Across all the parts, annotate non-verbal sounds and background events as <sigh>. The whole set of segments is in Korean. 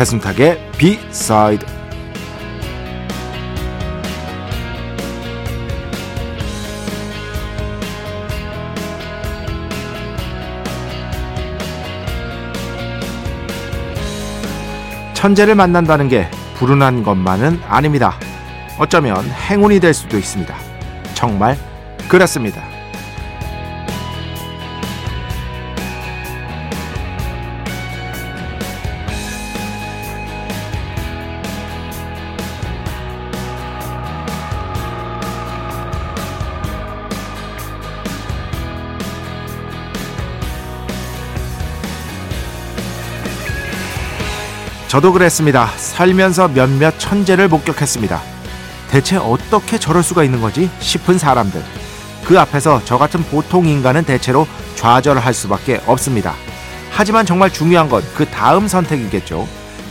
배승탁의 B-side 천재를 만난다는 게 불운한 것만은 아닙니다. 어쩌면 행운이 될 수도 있습니다. 정말 그렇습니다. 저도 그랬습니다. 살면서 몇몇 천재를 목격했습니다. 대체 어떻게 저럴 수가 있는 거지 싶은 사람들. 그 앞에서 저 같은 보통 인간은 대체로 좌절할 수밖에 없습니다. 하지만 정말 중요한 건 그 다음 선택이겠죠.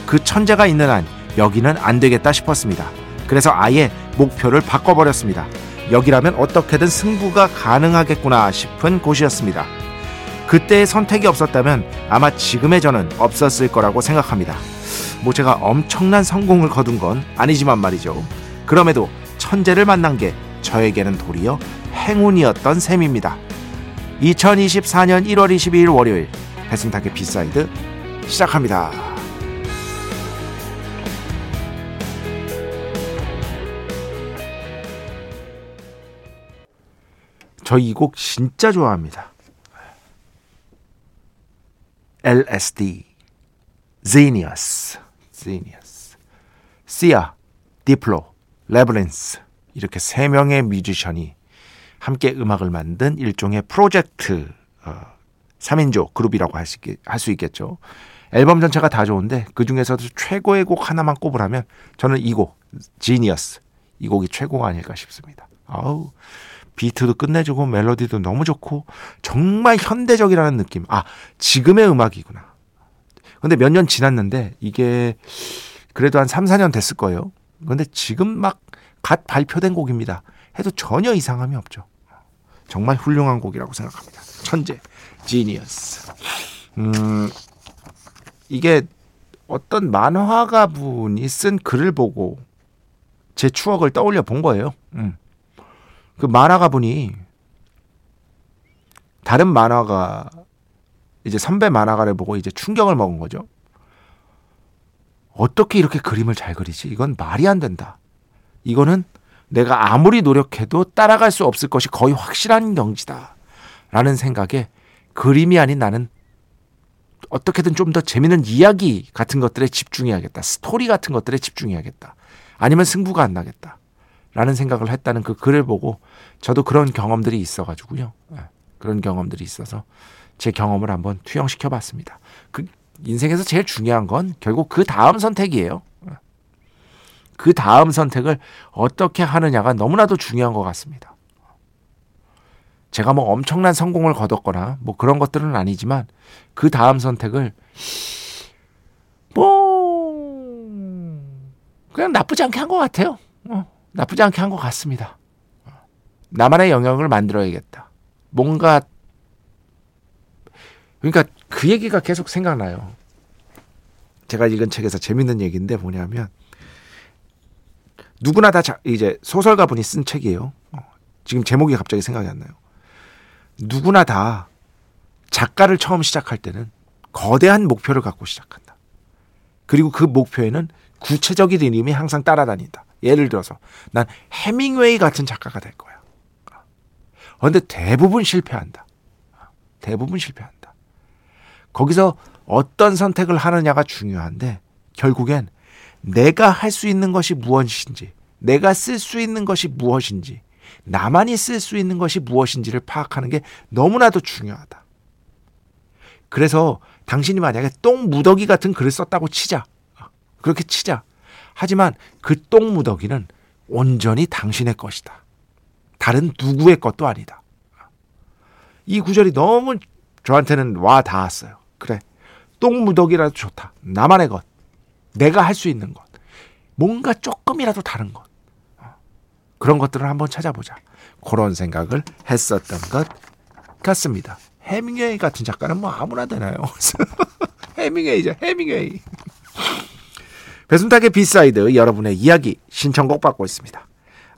그 천재가 있는 한 여기는 안 되겠다 싶었습니다. 그래서 아예 목표를 바꿔버렸습니다. 여기라면 어떻게든 승부가 가능하겠구나 싶은 곳이었습니다. 그때의 선택이 없었다면 아마 지금의 저는 없었을 거라고 생각합니다. 뭐 제가 엄청난 성공을 거둔 건 아니지만 말이죠. 그럼에도 천재를 만난 게 저에게는 도리어 행운이었던 셈입니다. 2024년 1월 22일 월요일 배순탁의 B side 시작합니다. 저 이 곡 진짜 좋아합니다. LSD, Genius, 시아, 디플로, 레브린스 이렇게 세 명의 뮤지션이 함께 음악을 만든 일종의 프로젝트 어, 3인조 그룹이라고 할 수 있겠죠. 앨범 전체가 다 좋은데 그 중에서도 최고의 곡 하나만 꼽으라면 저는 이 곡, 지니어스 이 곡이 최고가 아닐까 싶습니다. 아우 비트도 끝내주고 멜로디도 너무 좋고 정말 현대적이라는 느낌. 아 지금의 음악이구나. 근데 몇 년 지났는데 이게 그래도 한 3, 4년 됐을 거예요. 근데 지금 막 갓 발표된 곡입니다. 해도 전혀 이상함이 없죠. 정말 훌륭한 곡이라고 생각합니다. 천재, 지니어스. 음, 이게 어떤 만화가 분이 쓴 글을 보고 제 추억을 떠올려 본 거예요. 음. 그 만화가 분이 다른 만화가 이제 선배 만화가를 보고 이제 충격을 먹은 거죠. 어떻게 이렇게 그림을 잘 그리지? 이건 말이 안 된다. 이거는 내가 아무리 노력해도 따라갈 수 없을 것이 거의 확실한 경지다. 라는 생각에 그림이 아닌 나는 어떻게든 좀 더 재밌는 이야기 같은 것들에 집중해야겠다. 스토리 같은 것들에 집중해야겠다. 아니면 승부가 안 나겠다. 라는 생각을 했다는 그 글을 보고 저도 그런 경험들이 있어가지고요. 예, 그런 경험들이 있어서 제 경험을 한번 투영시켜 봤습니다. 그 인생에서 제일 중요한 건 결국 그 다음 선택이에요. 그 다음 선택을 어떻게 하느냐가 너무나도 중요한 것 같습니다. 제가 뭐 엄청난 성공을 거뒀거나 뭐 그런 것들은 아니지만 그 다음 선택을 뭐 그냥 나쁘지 않게 한 것 같아요. 어, 나쁘지 않게 한 것 같습니다. 나만의 영역을 만들어야겠다. 뭔가 그러니까 그 얘기가 계속 생각나요. 제가 읽은 책에서 재밌는 얘기인데 뭐냐면 누구나 다 자, 이제 소설가 분이 쓴 책이에요. 어, 지금 제목이 갑자기 생각이 안 나요. 누구나 다 작가를 처음 시작할 때는 거대한 목표를 갖고 시작한다. 그리고 그 목표에는 구체적인 이름이 항상 따라다닌다. 예를 들어서 난 해밍웨이 같은 작가가 될 거야. 그런데 대부분 실패한다. 대부분 실패한다. 거기서 어떤 선택을 하느냐가 중요한데 결국엔 내가 할 수 있는 것이 무엇인지, 내가 쓸 수 있는 것이 무엇인지, 나만이 쓸 수 있는 것이 무엇인지를 파악하는 게 너무나도 중요하다. 그래서 당신이 만약에 똥 무더기 같은 글을 썼다고 치자. 그렇게 치자. 하지만 그 똥 무더기는 온전히 당신의 것이다. 다른 누구의 것도 아니다. 이 구절이 너무 저한테는 와 닿았어요. 그래. 똥 무더기라도 좋다. 나만의 것. 내가 할 수 있는 것. 뭔가 조금이라도 다른 것. 그런 것들을 한번 찾아보자. 그런 생각을 했었던 것 같습니다. 헤밍웨이 같은 작가는 뭐 아무나 되나요? <laughs> 헤밍웨이죠, 헤밍웨이. 배순탁의 B side 여러분의 이야기 신청곡 받고 있습니다.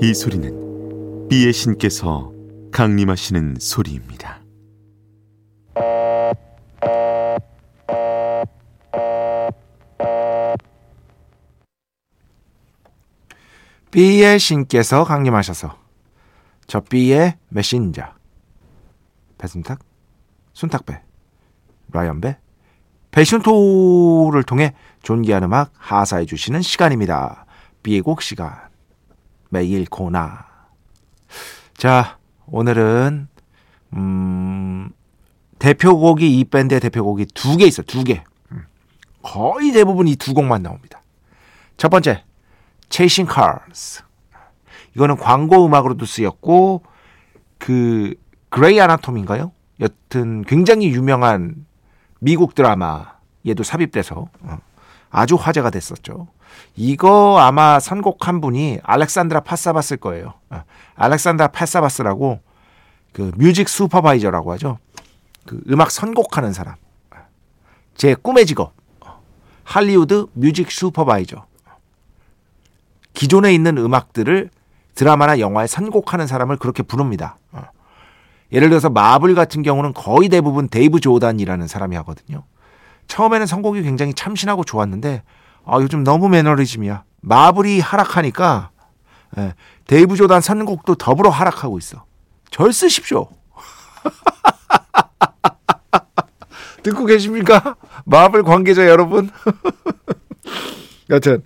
이 소리는 비의 신께서 강림하시는 소리입니다. B의 신께서 강림하셔서 저 B의 메신저 배순탁, 순탁배, 라이언배, 패션토를 통해 존귀한 음악 하사해 주시는 시간입니다. B의 곡 시간 매일 코나 자, 오늘은 음, 대표곡이 이 밴드의 대표곡이 두 개 있어, 두 개. 음, 거의 대부분 이 두 곡만 나옵니다. 첫 번째, Chasing Cars. 이거는 광고 음악으로도 쓰였고 그 Grey Anatomy인가요? 여튼 굉장히 유명한 미국 드라마에도 삽입돼서 어, 아주 화제가 됐었죠. 이거 아마 선곡한 분이 알렉산드라 파사바스일 거예요. 어, 알렉산드라 파사바스라고 그 music supervisor라고 하죠. 그 음악 선곡하는 사람. 제 꿈의 직업. 할리우드 music supervisor. 기존에 있는 음악들을 드라마나 영화에 선곡하는 사람을 그렇게 부릅니다. 어. 예를 들어서 마블 같은 경우는 거의 대부분 데이브 조단이라는 사람이 하거든요. 처음에는 선곡이 굉장히 참신하고 좋았는데 아, 요즘 너무 매너리즘이야. 마블이 하락하니까 예, 데이브 조단 선곡도 더불어 하락하고 있어. 절 쓰십시오. <laughs> 듣고 계십니까? 마블 관계자 여러분. <laughs> 여튼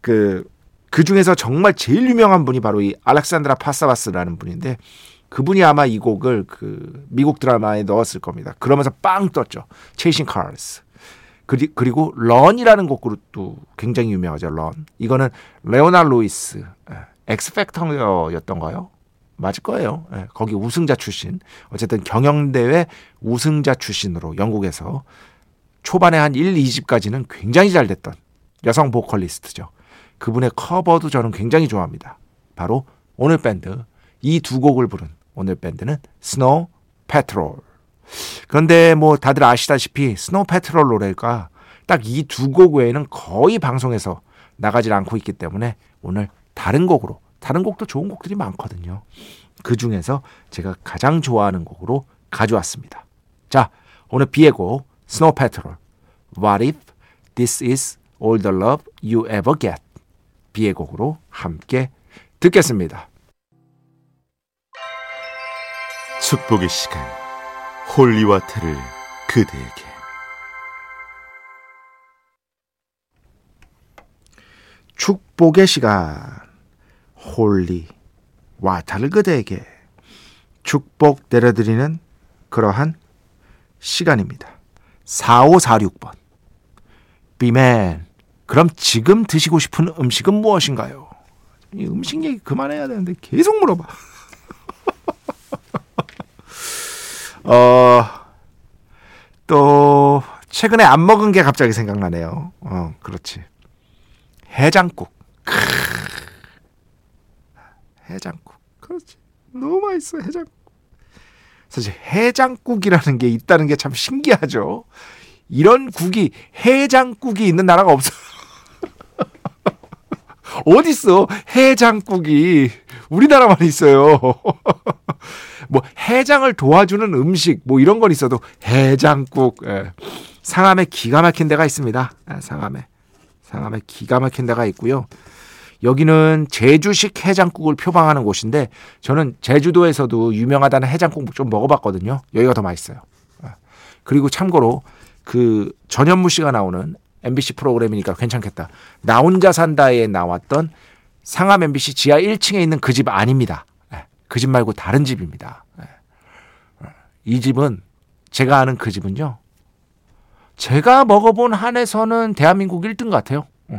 그, 그 중에서 정말 제일 유명한 분이 바로 이 알렉산드라 파사바스라는 분인데 그분이 아마 이 곡을 그 미국 드라마에 넣었을 겁니다. 그러면서 빵 떴죠. 체이싱. 그리, 그리고 런이라는 곡그룹도 굉장히 유명하죠. 런. 이거는 레오나 루이스 예, X Factor였던가요? 맞을 거예요. 예, 거기 우승자 출신. 어쨌든 경연대회 우승자 출신으로 영국에서 초반에 한 1, 2집까지는 굉장히 잘 됐던 여성 보컬리스트죠. 그분의 커버도 저는 굉장히 좋아합니다. 바로 오늘 밴드 이 두 곡을 부른 오늘 밴드는 Snow Patrol. 그런데 뭐 다들 아시다시피 Snow Patrol 노래가 딱 이 두 곡 외에는 거의 방송에서 나가질 않고 있기 때문에 오늘 다른 곡으로 다른 곡도 좋은 곡들이 많거든요. 그 중에서 제가 가장 좋아하는 곡으로 가져왔습니다. 자, 오늘 비의 곡 스노우 패트롤 What if this is all the love you ever get 비의 곡으로 함께 듣겠습니다. 축복의 시간 Holy Water를 그대에게 축복의 시간 Holy Water를 그대에게 축복 내려드리는 그러한 시간입니다. 4546번. B man, 그럼 지금 드시고 싶은 음식은 무엇인가요? 이 음식 얘기 그만해야 되는데 계속 물어봐. 어, 또, 최근에 안 먹은 게 갑자기 생각나네요. 어, 그렇지. 해장국. 크으. 해장국. 그렇지. 너무 맛있어, 해장국. 사실 해장국이라는 게 있다는 게 참 신기하죠. 이런 국이 해장국이 있는 나라가 없어. <laughs> 어딨어? 해장국이 우리나라만 있어요. <laughs> 뭐 해장을 도와주는 음식 뭐 이런 건 있어도 해장국 예. 상암에 기가 막힌 데가 있습니다. 예, 상암에 상암에 기가 막힌 데가 있고요. 여기는 제주식 해장국을 표방하는 곳인데 저는 제주도에서도 유명하다는 해장국 좀 먹어봤거든요. 여기가 더 맛있어요. 예. 그리고 참고로 그 전현무 씨가 나오는 MBC 프로그램이니까 괜찮겠다. 나 혼자 산다에 나왔던 상암 MBC 지하 1층에 있는 그 집 아닙니다. 그 집 말고 다른 집입니다. 이 집은 제가 아는 그 집은요. 제가 먹어본 한에서는 대한민국 1등 같아요. 어.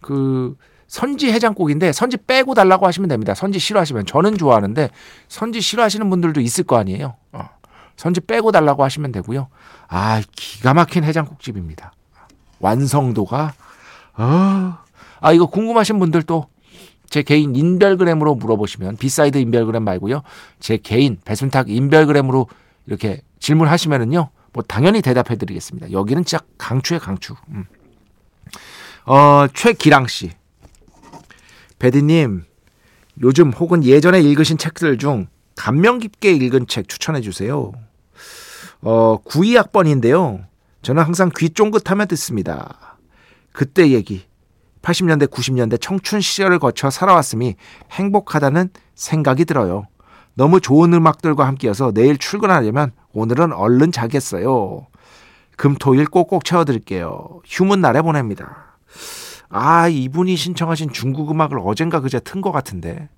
그 선지 해장국인데 선지 빼고 달라고 하시면 됩니다. 선지 싫어하시면 저는 좋아하는데 선지 싫어하시는 분들도 있을 거 아니에요. 어. 선지 빼고 달라고 하시면 되고요. 아 기가 막힌 해장국집입니다. 완성도가 어. 아 이거 궁금하신 분들도 제 개인 인별그램으로 물어보시면 B side 인별그램 말고요. 제 개인 배순탁 인별그램으로 이렇게 질문하시면은요. 뭐 당연히 대답해 드리겠습니다. 여기는 진짜 강추의 강추. 음. 어, 최기랑 씨. 배디님, 요즘 혹은 예전에 읽으신 책들 중 감명 깊게 읽은 책 추천해 주세요. 어, 92학번인데요. 저는 항상 귀 쫑긋하며 듣습니다. 그때 얘기, 80년대, 90년대 청춘 시절을 거쳐 살아왔음이 행복하다는 생각이 들어요. 너무 좋은 음악들과 함께여서 내일 출근하려면 오늘은 얼른 자겠어요. 금토일 꼭꼭 채워드릴게요. 휴문 날에 보냅니다. 아, 이분이 신청하신 중국 음악을 어젠가 그제 튼 것 같은데.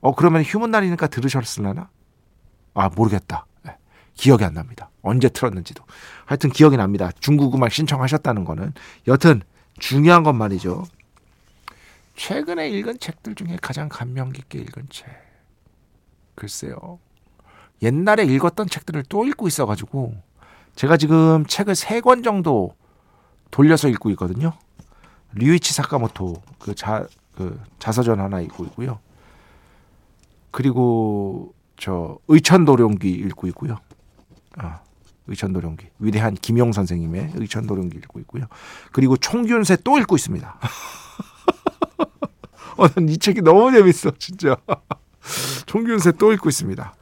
어, 그러면 휴문 날이니까 들으셨을라나? 아, 모르겠다. 네, 기억이 안 납니다. 언제 틀었는지도. 하여튼 기억이 납니다. 중국 음악 신청하셨다는 거는. 여튼, 중요한 건 말이죠. 최근에 읽은 책들 중에 가장 감명 깊게 읽은 책. 글쎄요. 옛날에 읽었던 책들을 또 읽고 있어가지고 제가 지금 책을 세 권 정도 돌려서 읽고 있거든요. 류이치 사카모토 그 자 그 자서전 하나 읽고 있고요. 그리고 저 의천도룡기 읽고 있고요. 아, 의천도룡기 위대한 김용 선생님의 의천도룡기 읽고 있고요. 그리고 총균세 또 읽고 있습니다. <laughs> 어, 난이 책이 너무 재밌어, 진짜. <laughs> 총균세 또 읽고 있습니다.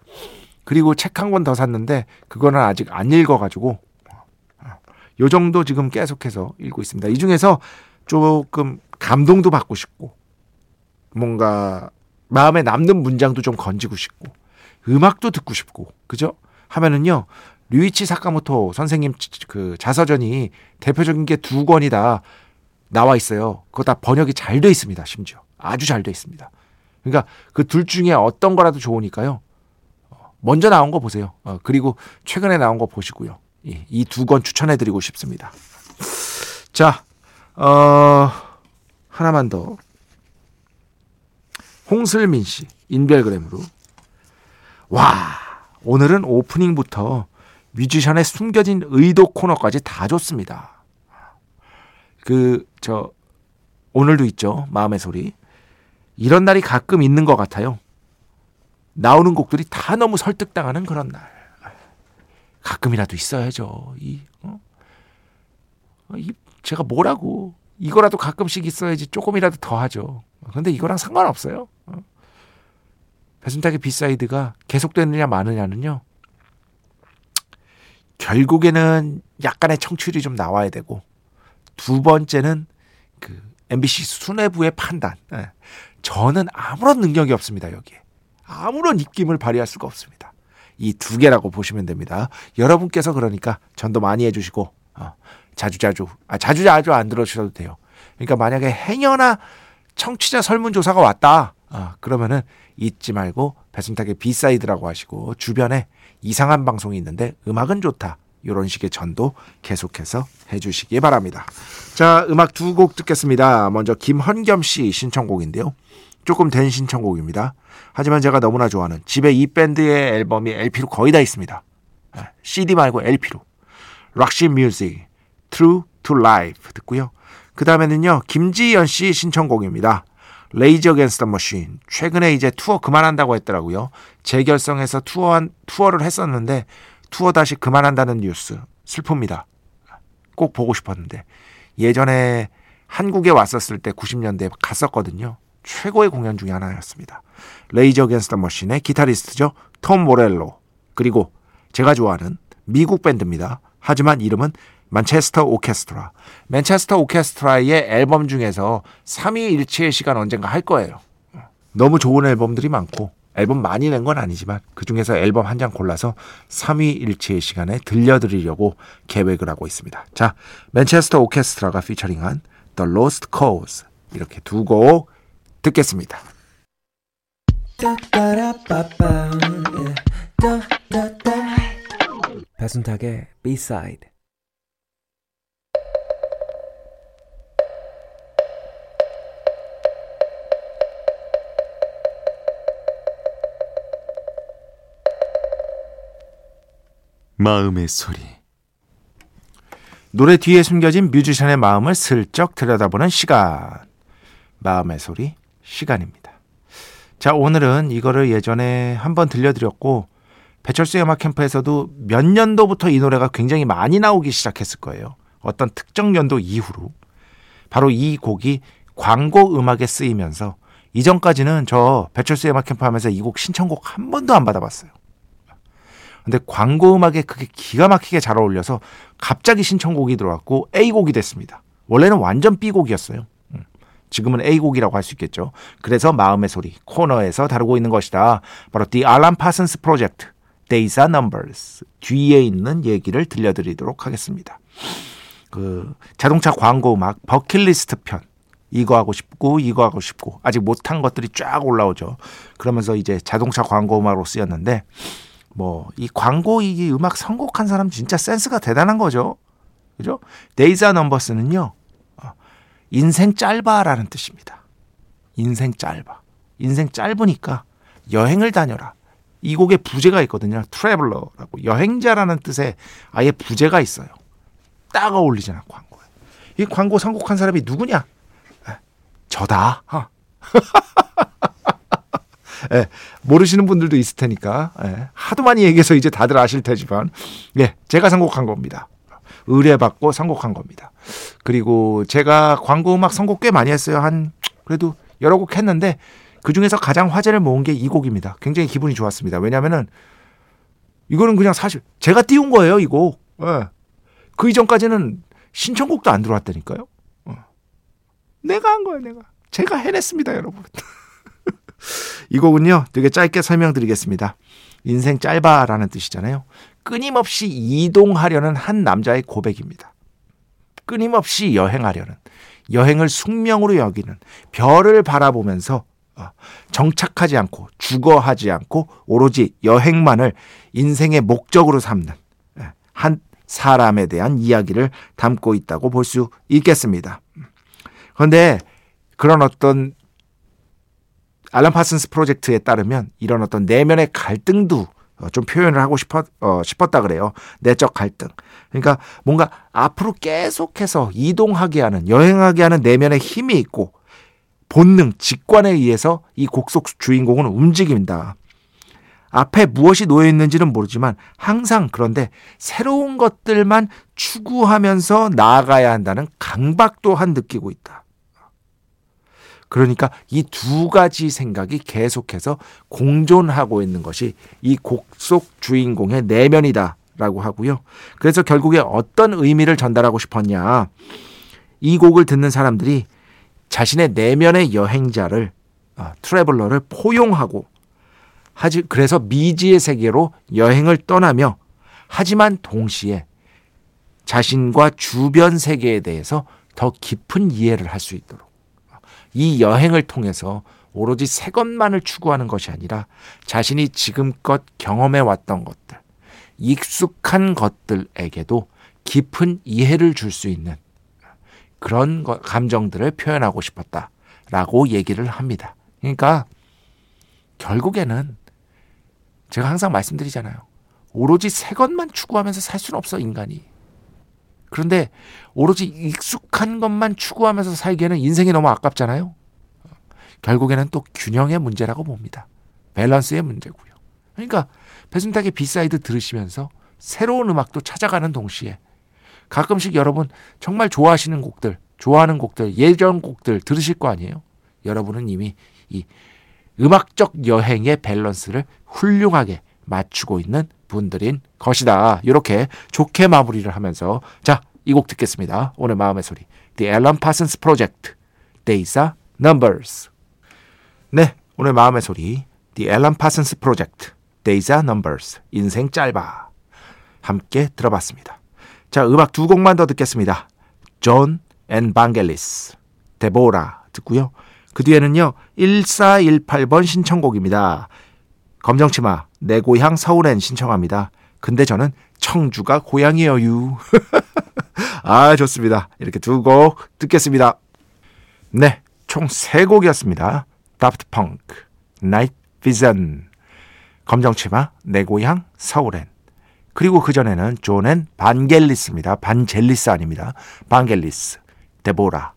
그리고 책 한 권 더 샀는데 그거는 아직 안 읽어가지고 요 정도 지금 계속해서 읽고 있습니다. 이 중에서 조금 감동도 받고 싶고 뭔가 마음에 남는 문장도 좀 건지고 싶고 음악도 듣고 싶고 그죠? 하면은요 류이치 사카모토 선생님 그 자서전이 대표적인 게 두 권이다 나와 있어요. 그거 다 번역이 잘 돼 있습니다. 심지어 아주 잘 돼 있습니다. 그러니까 그 둘 중에 어떤 거라도 좋으니까요. 먼저 나온 거 보세요. 어, 그리고 최근에 나온 거 보시고요. 이 두권 추천해드리고 싶습니다. 자, 어, 하나만 더. 홍슬민 씨, 인별그램으로. 와, 오늘은 오프닝부터 뮤지션의 숨겨진 의도 코너까지 다 좋습니다. 그, 저, 오늘도 있죠. 마음의 소리. 이런 날이 가끔 있는 것 같아요. 나오는 곡들이 다 너무 설득당하는 그런 날. 가끔이라도 있어야죠. 이, 어? 이 제가 뭐라고 이거라도 가끔씩 있어야지 조금이라도 더 하죠. 근데 이거랑 상관없어요. 어? 배순탁의 B side가 계속되느냐 마느냐는요. 결국에는 약간의 청취율이 좀 나와야 되고 두 번째는 그 MBC 수뇌부의 판단. 예. 저는 아무런 능력이 없습니다 여기에. 아무런 입김을 발휘할 수가 없습니다. 이 두 개라고 보시면 됩니다. 여러분께서 그러니까 전도 많이 해주시고 어, 자주자주 아 자주자주 안 들어주셔도 돼요. 그러니까 만약에 행여나 청취자 설문조사가 왔다. 아, 그러면은 잊지 말고 배순탁의 B side라고 하시고 주변에 이상한 방송이 있는데 음악은 좋다. 이런 식의 전도 계속해서 해주시기 바랍니다. 자, 음악 두 곡 듣겠습니다. 먼저 김헌겸 씨 신청곡인데요. 조금 된 신청곡입니다. 하지만 제가 너무나 좋아하는 집에 이 밴드의 앨범이 LP로 거의 다 있습니다. CD 말고 LP로. Roxy Music, True to Life 듣고요. 그 다음에는요, 김지연 씨 신청곡입니다. Rage Against the Machine. 최근에 이제 투어 그만한다고 했더라고요. 재결성해서 투어, 투어를 했었는데, 투어 다시 그만한다는 뉴스. 슬픕니다. 꼭 보고 싶었는데. 예전에 한국에 왔었을 때 90년대에 갔었거든요. 최고의 공연 중의 하나였습니다. Rage Against the Machine의 기타리스트죠. Tom Morello. 그리고 제가 좋아하는 미국 밴드입니다. 하지만 이름은 Manchester Orchestra. Manchester Orchestra의 앨범 중에서 3위 일체의 시간 언젠가 할 거예요. 너무 좋은 앨범들이 많고 앨범 많이 낸 건 아니지만 그 중에서 앨범 한 장 골라서 3위 일체의 시간에 들려드리려고 계획을 하고 있습니다. 자, 맨체스터 오케스트라가 피처링한 The Lost Cause 이렇게 두 곡 듣겠습니다. 배순탁의 B-side 마음의 소리 노래 뒤에 숨겨진 뮤지션의 마음을 슬쩍 들여다보는 시간. 마음의 소리 시간입니다. 자, 오늘은 이거를 예전에 한번 들려드렸고 배철수의 음악 캠프에서도 몇 년도부터 이 노래가 굉장히 많이 나오기 시작했을 거예요. 어떤 특정 연도 이후로 바로 이 곡이 광고 음악에 쓰이면서 이전까지는 저 배철수의 음악 캠프 하면서 이 곡 신청곡 한 번도 안 받아봤어요. 근데 광고 음악에 그게 기가 막히게 잘 어울려서 갑자기 신청곡이 들어왔고 A곡이 됐습니다. 원래는 완전 B곡이었어요. 음, 지금은 A곡이라고 할 수 있겠죠. 그래서 마음의 소리 코너에서 다루고 있는 것이다. 바로 The Alan Parsons Project, Days are Numbers 뒤에 있는 얘기를 들려드리도록 하겠습니다. 그 자동차 광고 음악 버킷리스트 편 이거 하고 싶고 이거 하고 싶고 아직 못한 것들이 쫙 올라오죠. 그러면서 이제 자동차 광고 음악으로 쓰였는데 뭐 이 광고 이 음악 선곡한 사람 진짜 센스가 대단한 거죠. 그죠? 데이자 넘버스는요. 어, 인생 짧아라는 뜻입니다. 인생 짧아. 인생 짧으니까 여행을 다녀라. 이 곡에 부제가 있거든요. 트래블러라고 여행자라는 뜻의 아예 부제가 있어요. 딱 어울리잖아 광고에. 이 광고 선곡한 사람이 누구냐? 저다. <laughs> 예, 모르시는 분들도 있을 테니까 예, 하도 많이 얘기해서 이제 다들 아실 테지만 예, 제가 선곡한 겁니다. 의뢰받고 선곡한 겁니다. 그리고 제가 광고 음악 선곡 꽤 많이 했어요. 한 그래도 여러 곡 했는데 그 중에서 가장 화제를 모은 게 이 곡입니다. 굉장히 기분이 좋았습니다. 왜냐하면은 이거는 그냥 사실 제가 띄운 거예요. 이 곡. 예. 그 이전까지는 신청곡도 안 들어왔다니까요. 어. 내가 한 거예요. 내가 제가 해냈습니다, 여러분. 이 곡은요, 되게 짧게 설명드리겠습니다. 인생 짧아라는 뜻이잖아요. 끊임없이 이동하려는 한 남자의 고백입니다. 끊임없이 여행하려는, 여행을 숙명으로 여기는, 별을 바라보면서 어, 정착하지 않고, 주거하지 않고, 오로지 여행만을 인생의 목적으로 삼는 예, 한 사람에 대한 이야기를 담고 있다고 볼 수 있겠습니다. 그런데 그런 어떤 알람 파슨스 프로젝트에 따르면 이런 어떤 내면의 갈등도 어, 좀 표현을 하고 싶었, 어, 싶었다 그래요. 내적 갈등. 그러니까 뭔가 앞으로 계속해서 이동하게 하는, 여행하게 하는 내면의 힘이 있고, 본능, 직관에 의해서 이 곡 속 주인공은 움직인다. 앞에 무엇이 놓여 있는지는 모르지만 항상 그런데 새로운 것들만 추구하면서 나아가야 한다는 강박도 한 느끼고 있다. 그러니까 이 두 가지 생각이 계속해서 공존하고 있는 것이 이 곡 속 주인공의 내면이다라고 하고요. 그래서 결국에 어떤 의미를 전달하고 싶었냐. 이 곡을 듣는 사람들이 자신의 내면의 여행자를 아, 트래블러를 포용하고 하지 그래서 미지의 세계로 여행을 떠나며 하지만 동시에 자신과 주변 세계에 대해서 더 깊은 이해를 할 수 있도록 이 여행을 통해서 오로지 새 것만을 추구하는 것이 아니라 자신이 지금껏 경험해 왔던 것들, 익숙한 것들에게도 깊은 이해를 줄 수 있는 그런 감정들을 표현하고 싶었다라고 얘기를 합니다. 그러니까 결국에는 제가 항상 말씀드리잖아요. 오로지 새 것만 추구하면서 살 수는 없어, 인간이. 그런데 오로지 익숙한 것만 추구하면서 살기에는 인생이 너무 아깝잖아요. 결국에는 또 균형의 문제라고 봅니다. 밸런스의 문제고요. 그러니까 배순탁의 B side 들으시면서 새로운 음악도 찾아가는 동시에 가끔씩 여러분 정말 좋아하시는 곡들, 좋아하는 곡들, 예전 곡들 들으실 거 아니에요? 여러분은 이미 이 음악적 여행의 밸런스를 훌륭하게 맞추고 있는 분들인 것이다. 이렇게 좋게 마무리를 하면서 자, 이 곡 듣겠습니다. 오늘 마음의 소리. The Alan Parsons Project. Days Numbers. 네, 오늘 마음의 소리. The Alan Parsons Project. Days Are Numbers. 인생 짧아. 함께 들어봤습니다. 자, 음악 두 곡만 더 듣겠습니다. Jon and Vangelis. Deborah 듣고요. 그 뒤에는요. 1418번 신청곡입니다. 검정치마 내 고향 서울엔 신청합니다. 근데 저는 청주가 고향이에요. <laughs> 아 좋습니다. 이렇게 두 곡 듣겠습니다. 네, 총 세 곡이었습니다. Daft Punk, Nightvision, 검정치마 내 고향 서울엔 그리고 그전에는 Jon and Vangelis입니다. 반젤리스 아닙니다. 반겔리스, Deborah.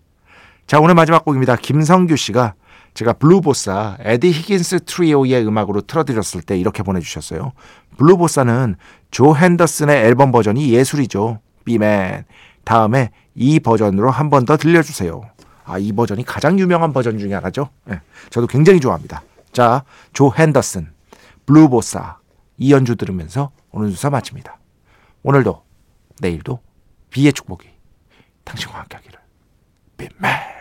자 오늘 마지막 곡입니다. 김성규 씨가 제가 Blue Bossa Eddie Higgins Trio의 음악으로 틀어드렸을 때 이렇게 보내주셨어요. Blue Bossa는 Joe Henderson의 앨범 버전이 예술이죠. B멘. 다음에 이 버전으로 한 번 더 들려주세요. 아, 이 버전이 가장 유명한 버전 중에 하나죠. 네, 저도 굉장히 좋아합니다. 자, Joe Henderson, Blue Bossa 이 연주 들으면서 오늘 주사 마칩니다. 오늘도 내일도 B의 축복이 당신과 함께하기를. B멘.